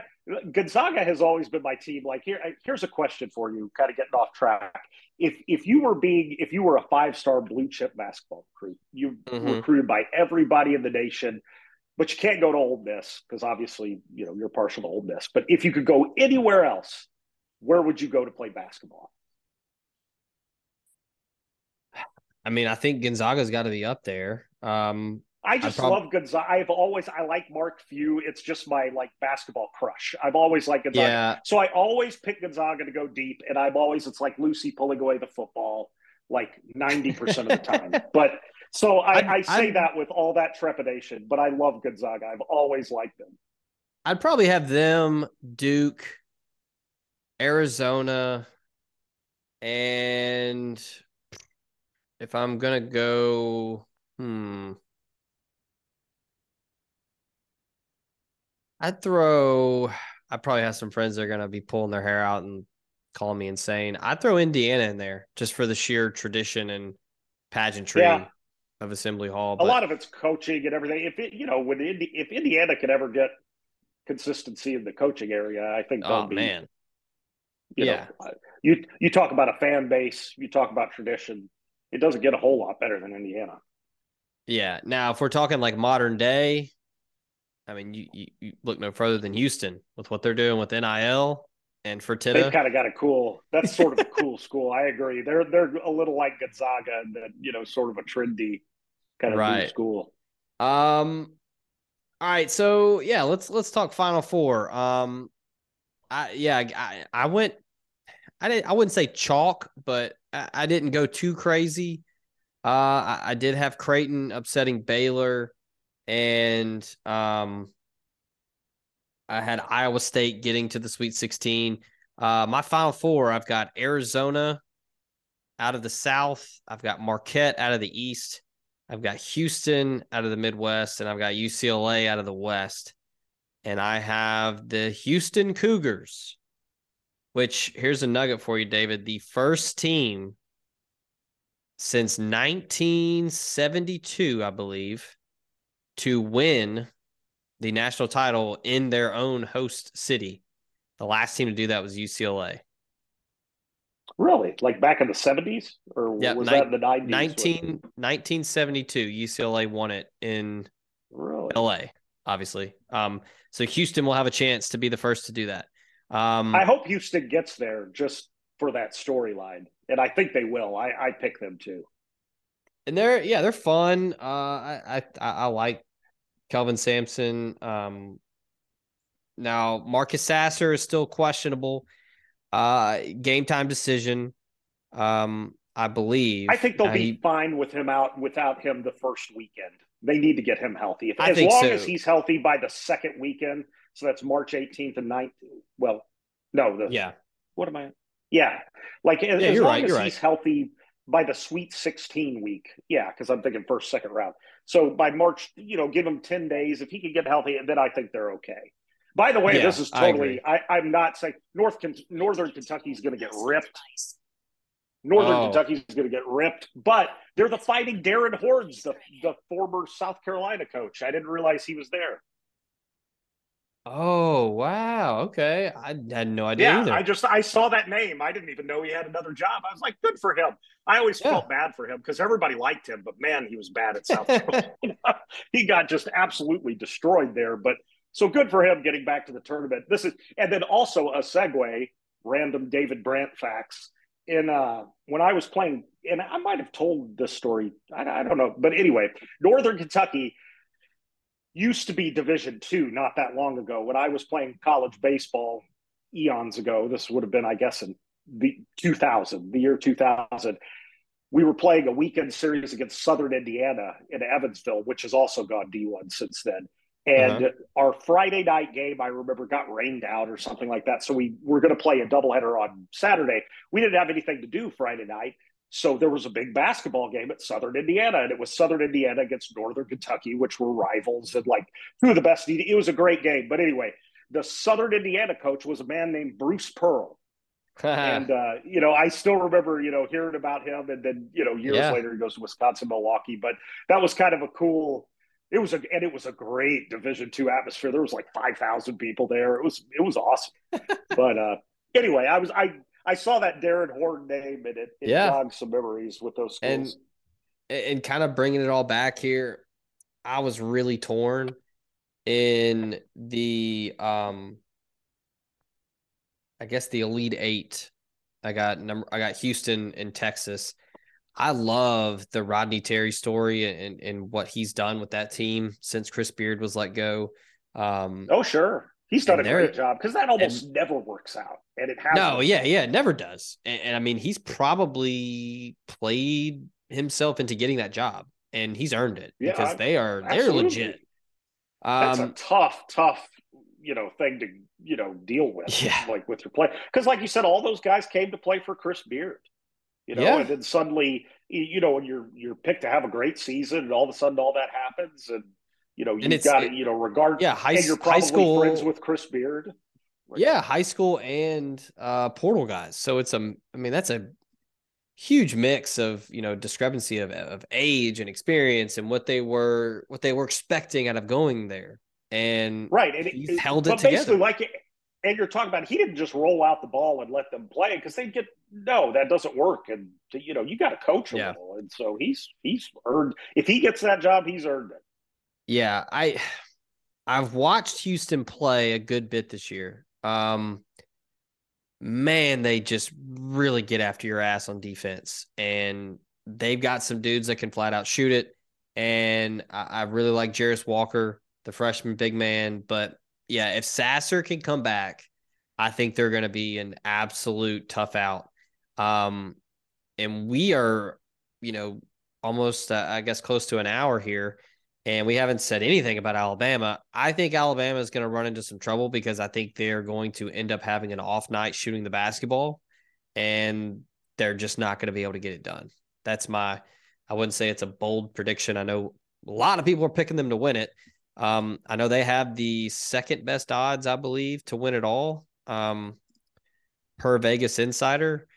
Gonzaga has always been my team. Like here, here's a question for you, kind of getting off track. If if you were being if you were a five star blue chip basketball recruit, you Mhm. recruited by everybody in the nation, but you can't go to Ole Miss because obviously you know you're partial to Ole Miss. But if you could go anywhere else, where would you go to play basketball? I mean, I think Gonzaga's got to be up there. Um, I just prob- love Gonzaga. I've always I like Mark Few. It's just my like basketball crush. I've always liked Gonzaga. Yeah. So I always pick Gonzaga to go deep, and I'm always it's like Lucy pulling away the football like ninety percent of the time. But so I, I'd- I say I'd- that with all that trepidation. But I love Gonzaga. I've always liked them. I'd probably have them, Duke, Arizona, and if I'm gonna go, hmm, I'd throw. I probably have some friends that are gonna be pulling their hair out and calling me insane. I'd throw Indiana in there just for the sheer tradition and pageantry Yeah. of Assembly Hall. A lot of it's coaching and everything. If it, you know, when Indi- if Indiana could ever get consistency in the coaching area, I think they'll oh be. man, you Yeah. know, you you talk about a fan base, you talk about tradition. It doesn't get a whole lot better than Indiana. Yeah. Now, if we're talking like modern day, I mean, you, you, you look no further than Houston with what they're doing with NIL. and They've kind of got a cool. That's sort of a cool school. I agree. They're they're a little like Gonzaga that you know sort of a trendy kind of Right. school. Um, all right, so yeah, let's let's talk Final Four. Um, I yeah, I I went, I didn't I wouldn't say chalk, but I, I didn't go too crazy. Uh, I, I did have Creighton upsetting Baylor, and um, I had Iowa State getting to the Sweet Sixteen. Uh, my Final Four, I've got Arizona out of the South. I've got Marquette out of the East. I've got Houston out of the Midwest, and I've got UCLA out of the West. And I have the Houston Cougars, which here's a nugget for you, David. The first team since 1972, I believe, to win the national title in their own host city. The last team to do that was UCLA. Really, like back in the seventies, or Yeah, was nine- that in the nineties? 19, 1972, UCLA won it in Really? LA, obviously. Um, so Houston will have a chance to be the first to do that. Um, I hope Houston gets there just for that storyline, and I think they will. I I pick them too. and they're yeah, they're fun. Uh, I I I like Kelvin Sampson. Um, now Marcus Sasser is still questionable. Uh, game time decision. Um, I believe. I think they'll Now, be he- fine with him out without him the first weekend. They need to get him healthy. If, I as think long so. as he's healthy by the second weekend, so that's March 18th and 19th. Well, no, the yeah. what am I? Yeah, like as, Yeah, as you're long right, as he's right. healthy by the Sweet 16 week. Yeah, because I'm thinking first, second round. So by March, you know, give him 10 days. If he can get healthy, then I think they're okay. By the way, Yeah, this is totally. agree. I, I'm not saying North Ken- Northern Kentucky's going to get ripped. Northern Oh. Kentucky's going to get ripped, but they're the fighting Darrin Horns, the the former South Carolina coach. I didn't realize he was there. Oh wow. Okay. I had no idea Yeah, either. I just I saw that name. I didn't even know he had another job. I was like, good for him. I always Yeah. felt bad for him because everybody liked him, but man, he was bad at South Carolina. he got just absolutely destroyed there. But so good for him getting back to the tournament. This is and then also a segue, random David Brandt facts. In uh when I was playing, and I might have told this story, I, I don't know, but anyway, Northern Kentucky used to be Division two not that long ago. When I was playing college baseball eons ago, this would have been, I guess, in the 2000, the year 2000. We were playing a weekend series against Southern Indiana in Evansville, which has also gone D1 since then. And our Friday night game, I remember, got rained out or something like that. So we were going to play a doubleheader on Saturday. We didn't have anything to do Friday night. So there was a big basketball game at Southern Indiana, and it was Southern Indiana against Northern Kentucky, which were rivals and like two of the best. It was a great game. But anyway, the Southern Indiana coach was a man named Bruce Pearl. and uh, you know, I still remember, you know, hearing about him, and then you know, years Yeah. later he goes to Wisconsin, Milwaukee. But that was kind of a cool. It was a and it was a great Division two atmosphere. There was like five thousand people there. It was it was awesome. but uh, anyway, I was I I saw that Darrin Horn name and it, it Yeah. jogged some memories with those schools. and and kind of bringing it all back here i was really torn in the um i guess the elite eight i got number i got houston and texas i love the rodney terry story and and what he's done with that team since chris beard was let go um oh sure, he's done a great job because that almost never works out, and it has. No, yeah, yeah, it never does. And, and I mean, he's probably played himself into getting that job, and he's earned it Yeah, because I- they are they're legit. That's a Um, tough, tough, you know, thing to you know deal with. Yeah. like with your play, because like you said, all those guys came to play for Chris Beard. You know, Yeah. and then suddenly, you know, when you're you're picked to have a great season, and all of a sudden all that happens, and you know, you've got to, it- you know, regard. yeah, high and you're high school friends with Chris Beard. yeah, high school and uh, portal guys. So it's a, I mean, that's a huge mix of you know discrepancy of of age and experience and what they were what they were expecting out of going there. And right? And he's it, held it but basically, like, and you're talking about he didn't just roll out the ball and let them play because they'd get no, that doesn't work, and you know you got to coach a Yeah. little, and so he's he's earned. If he gets that job, he's earned it. Yeah, I I've watched Houston play a good bit this year. Um man, they just really get after your ass on defense. And they've got some dudes that can flat out shoot it. And I, I really like Jarace Walker, the freshman big man. But yeah, if Sasser can come back, I think they're going to be an absolute tough out. Um, and we are, you know, almost, uh, I guess, close to an hour here and we haven't said anything about Alabama. I think Alabama is going to run into some trouble because I think they're going to end up having an off night shooting the basketball, and they're just not going to be able to get it done. That's my, I wouldn't say it's a bold prediction. I know a lot of people are picking them to win it. Um, I know they have the second best odds, I believe, to win it all, um, per Vegas Insider.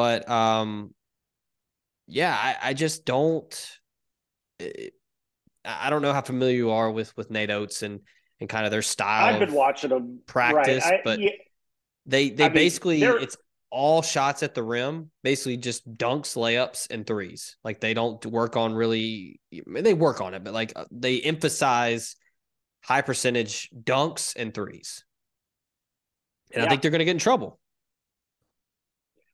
But um, yeah, I, I just don't. It, I don't know how familiar you are with with Nate Oats and and kind of their style. I've been watching them practice, right. I, but yeah. they they I basically they're- it's all shots at the rim, basically just dunks, layups, and threes. Like they don't work on really. I mean, they work on it, but like uh, they emphasize high percentage dunks and threes. And I think they're going to get in trouble.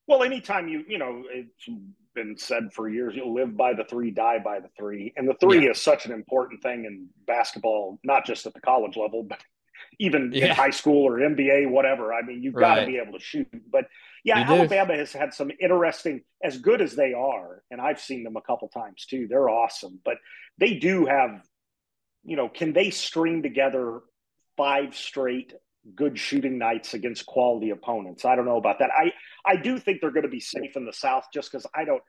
Well, anytime you, you know, it's been said for years, you'll live by the three, die by the three. And the three Yeah. is such an important thing in basketball, not just at the college level, but even Yeah. in high school or NBA, whatever. I mean, you've got to be able to shoot. But yeah, You do. Alabama has had some interesting, as good as they are, and I've seen them a couple times too. They're awesome, but they do have, you know, can they string together five straight good shooting nights against quality opponents? I don't know about that. I I do think they're going to be safe in the South just because I don't.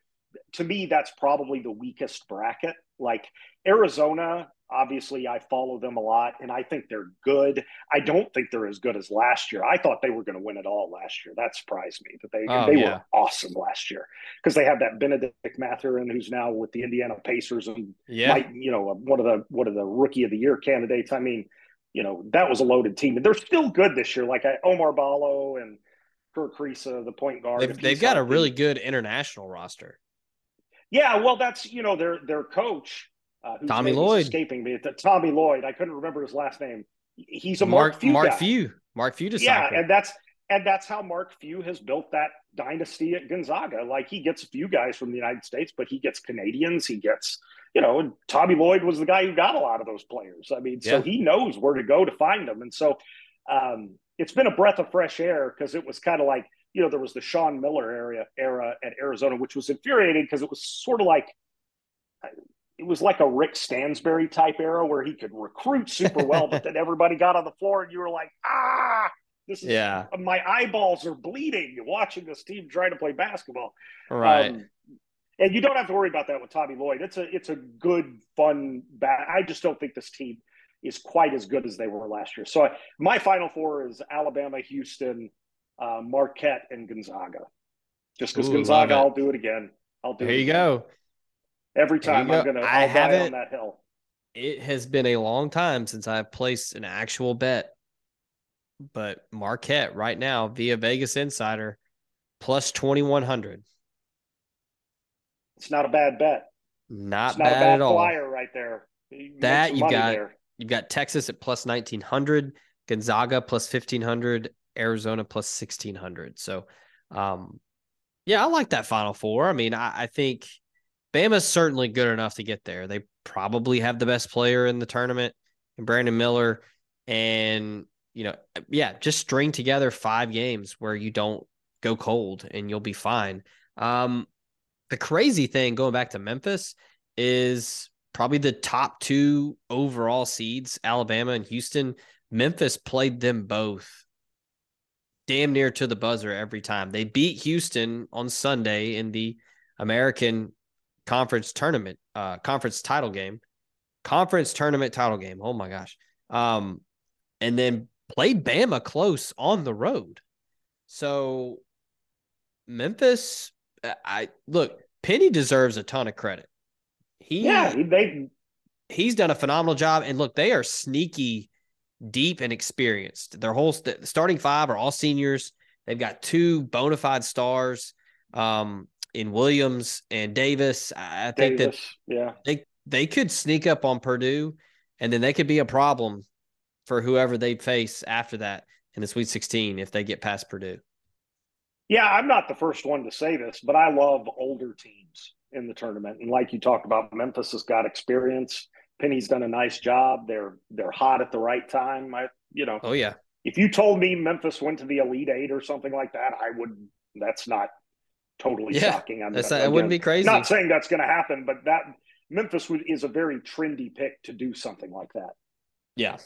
To me, that's probably the weakest bracket. Like Arizona, obviously, I follow them a lot, and I think they're good. I don't think they're as good as last year. I thought they were going to win it all last year. That surprised me that they Oh, they yeah. were awesome last year because they have that Bennedict Mathurin who's now with the Indiana Pacers and Yeah. might, you know, one of the one of the rookie of the year candidates. I mean, you know, that was a loaded team, and they're still good this year. Like I, Oumar Ballo and Kerr Kriisa, the point guard. They've, they've got a healthy. really good international roster. yeah. Well, that's you know their their coach, uh, Tommy Lloyd. escaping me. It's Tommy Lloyd. I couldn't remember his last name. He's a Mark Mark Few Mark guy. Few. Mark Few Yeah, and that's and that's how Mark Few has built that dynasty at Gonzaga. Like he gets a few guys from the United States, but he gets Canadians. He gets, you know, and Tommy Lloyd was the guy who got a lot of those players. I mean, so Yeah. he knows where to go to find them. And so um, it's been a breath of fresh air because it was kind of like, you know, there was the Sean Miller area era at Arizona, which was infuriating because it was sort of like it was like a Rick Stansbury type era where he could recruit super well, but then everybody got on the floor and you were like, ah, this is Yeah. my eyeballs are bleeding watching this team try to play basketball. right. Um, and you don't have to worry about that with Tommy Lloyd. It's a it's a good, fun bat. I just don't think this team is quite as good as they were last year. So my final four is Alabama, Houston, uh, Marquette, and Gonzaga. Just because Gonzaga. I'll do it again. I'll do Here it you again. go. Every time I'm go. gonna I I'll die haven't- on that hill. It has been a long time since I've placed an actual bet, but Marquette right now via Vegas Insider plus 2100. It's not a bad bet. Not It's not bad a bad at all. flyer right there. You That you've got there. you've got Texas at plus 1900, Gonzaga plus 1500, Arizona plus 1600. So, um, yeah, I like that Final Four. I mean, I, I think Bama's certainly good enough to get there. They probably have the best player in the tournament, and Brandon Miller. And you know, yeah, just string together five games where you don't go cold, and you'll be fine. Um, the crazy thing going back to Memphis is probably the top two overall seeds, Alabama and Houston. Memphis played them both damn near to the buzzer every time. They beat Houston on Sunday in the American Conference tournament, uh, conference title game, conference tournament title game. Oh my gosh. Um, and then played Bama close on the road. So Memphis, I look, Penny deserves a ton of credit. He Yeah, they he's done a phenomenal job. And look, they are sneaky, deep, and experienced. Their whole st- starting five are all seniors. They've got two bona fide stars um, in Williams and Davis. I I think Davis, yeah. they they could sneak up on Purdue, and then they could be a problem for whoever they face after that in the Sweet 16 if they get past Purdue. Yeah, I'm not the first one to say this, but I love older teams in the tournament. And like you talked about, Memphis has got experience. Penny's done a nice job. They're they're hot at the right time. I you know. Oh yeah. If you told me Memphis went to the Elite Eight or something like that, I would. That's not totally Yeah, shocking. I mean, that's not- it again, wouldn't be crazy. Not saying that's going to happen, but that Memphis would, is a very trendy pick to do something like that. Yeah.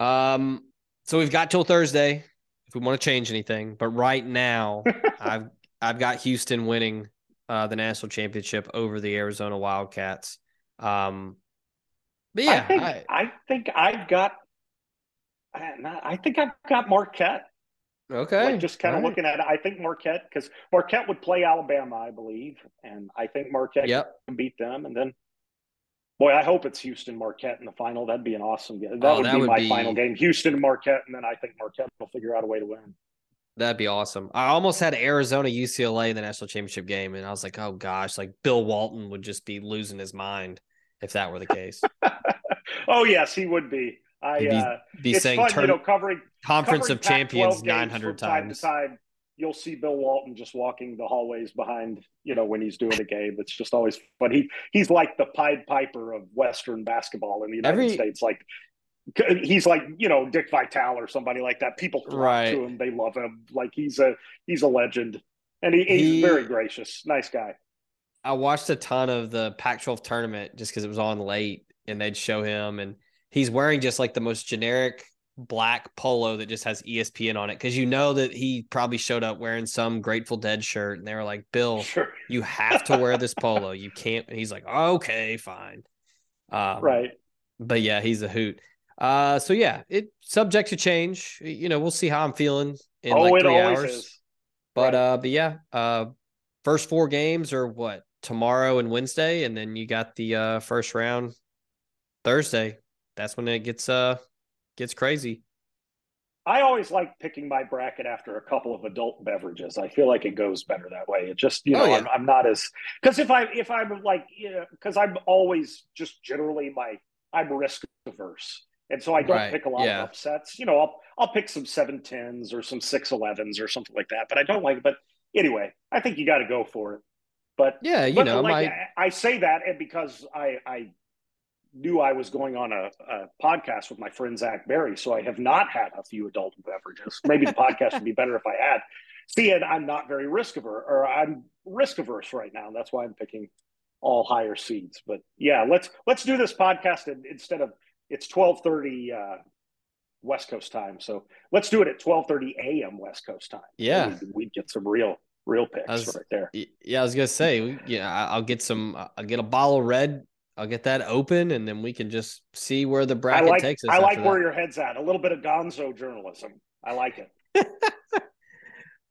Um. So we've got till Thursday if we want to change anything, but right now I've I've got Houston winning uh, the national championship over the Arizona Wildcats. Um. But yeah, I think I- I, think I've got. I I think I've got Marquette. okay. Like just kind of right. looking at it, I think Marquette because Marquette would play Alabama, I believe, and I think Marquette Yep. can beat them. And then, boy, I hope it's Houston Marquette in the final. That'd be an awesome game. That Oh, would that be would my be- final game: Houston and Marquette, and then I think Marquette will figure out a way to win. That'd be awesome. I almost had Arizona UCLA in the national championship game, and I was like, oh gosh, like Bill Walton would just be losing his mind if that were the case. oh yes, he would be. I He'd be- uh, be saying fun, turn- you know, covering Conference covering of Champions 900 from time times. to time. You'll see Bill Walton just walking the hallways behind, you know, when he's doing a game. It's just always fun. He he's like the Pied Piper of Western basketball in the United Every- States. Like he's like you know Dick Vitale or somebody like that. People Right. to him. They love him. Like he's a he's a legend, and he, he's He- very gracious, nice guy. I watched a ton of the Pac-12 tournament just because it was on late, and they'd show him, and he's wearing just like the most generic black polo that just has ESPN on it because you know that he probably showed up wearing some Grateful Dead shirt, and they were like, "Bill, Sure, you have to wear this polo. You can't." And he's like, "Okay, fine." Um, right. but yeah, he's a hoot. Uh, so yeah, it subject to change. You know, we'll see how I'm feeling in oh, like three hours. is. But Right. uh, but yeah, uh, first four games are what tomorrow and Wednesday, and then you got the uh first round Thursday. That's when it gets uh gets crazy. I always like picking my bracket after a couple of adult beverages. I feel like it goes better that way. It just, you oh, know, Oh, yeah. I'm, I'm not as because if I if I'm like, you know, because I'm always just generally my I'm risk averse, and so I don't Right, pick a lot yeah. of upsets. You know, I'll I'll pick some seven tens or some six elevens or something like that. But I don't like. But anyway, I think you got to go for it. But Yeah, you but know, like my I, I say that, and because I I knew I was going on a, a podcast with my friend Zach Berry, so I have not had a few adult beverages. Maybe the podcast would be better if I had. See, and I'm not very risk averse, or I'm risk averse right now. That's why I'm picking all higher seeds. But yeah, let's let's do this podcast and instead of it's twelve thirty uh, West Coast time. So let's do it at twelve thirty a.m. West Coast time. Yeah. we'd, we'd get some real real picks was- right there. yeah, I was gonna say, yeah, I'll get some. I'll get a bottle of red. I'll get that open, and then we can just see where the bracket like takes us. I like where that. your head's at. A little bit of Gonzo journalism. I like it.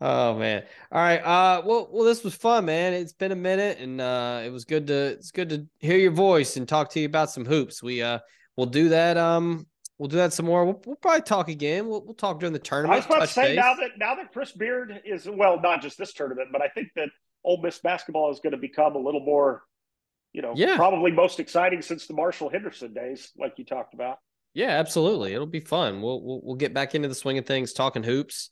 Oh man. All right. Uh well well this was fun, man. It's been a minute and uh it was good to it's good to hear your voice and talk to you about some hoops. We uh we'll do that um we'll do that some more. We'll, we'll probably talk again. We'll we'll talk during the tournament. I was about to say base. now that now that Chris Beard is well, not just this tournament, but I think that Ole Miss basketball is going to become a little more, you know, Yeah. probably most exciting since the Marshall Henderson days, like you talked about. Yeah, absolutely. It'll be fun. We'll we'll we'll get back into the swing of things, talking hoops,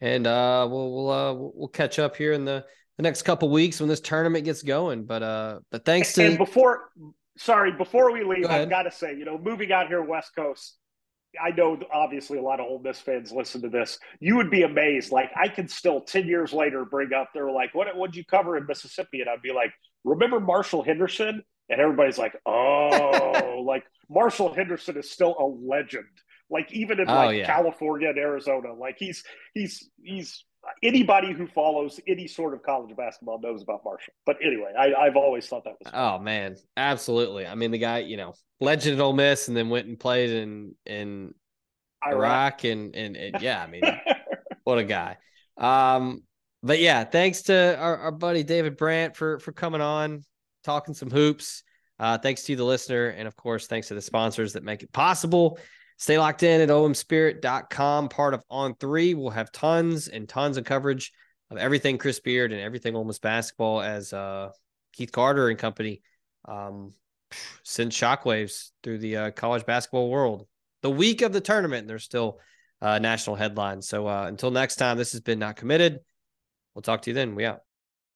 and uh, we'll we'll uh, we'll catch up here in the the next couple weeks when this tournament gets going. But uh, but thanks to and before, sorry, before we leave, Go. I've got to say, you know, moving out here West Coast, I know obviously a lot of Ole Miss fans listen to this. You would be amazed. Like I can still ten years later bring up, they're like, "What what'd you cover in Mississippi?" And I'd be like, "Remember Marshall Henderson?" And everybody's like, "Oh, like Marshall Henderson is still a legend." Like even in Oh, like yeah. California and Arizona, like he's he's he's anybody who follows any sort of college basketball knows about Marshall. But anyway, I, I've always thought that was. Oh man, absolutely. I mean, the guy, you know, legend at Ole Miss, and then went and played in in Iraq, and, and and yeah, I mean, what a guy. Um, but yeah, thanks to our, our buddy David Brandt for for coming on, talking some hoops. Uh, thanks to you, the listener, and of course, thanks to the sponsors that make it possible. Stay locked in at omspirit.com, part of On Three. We'll have tons and tons of coverage of everything Chris Beard and everything Ole Miss basketball as uh, Keith Carter and company um, send shockwaves through the uh, college basketball world. The week of the tournament, there's still uh, national headlines. So uh, until next time, this has been Not Committed. We'll talk to you then. We out.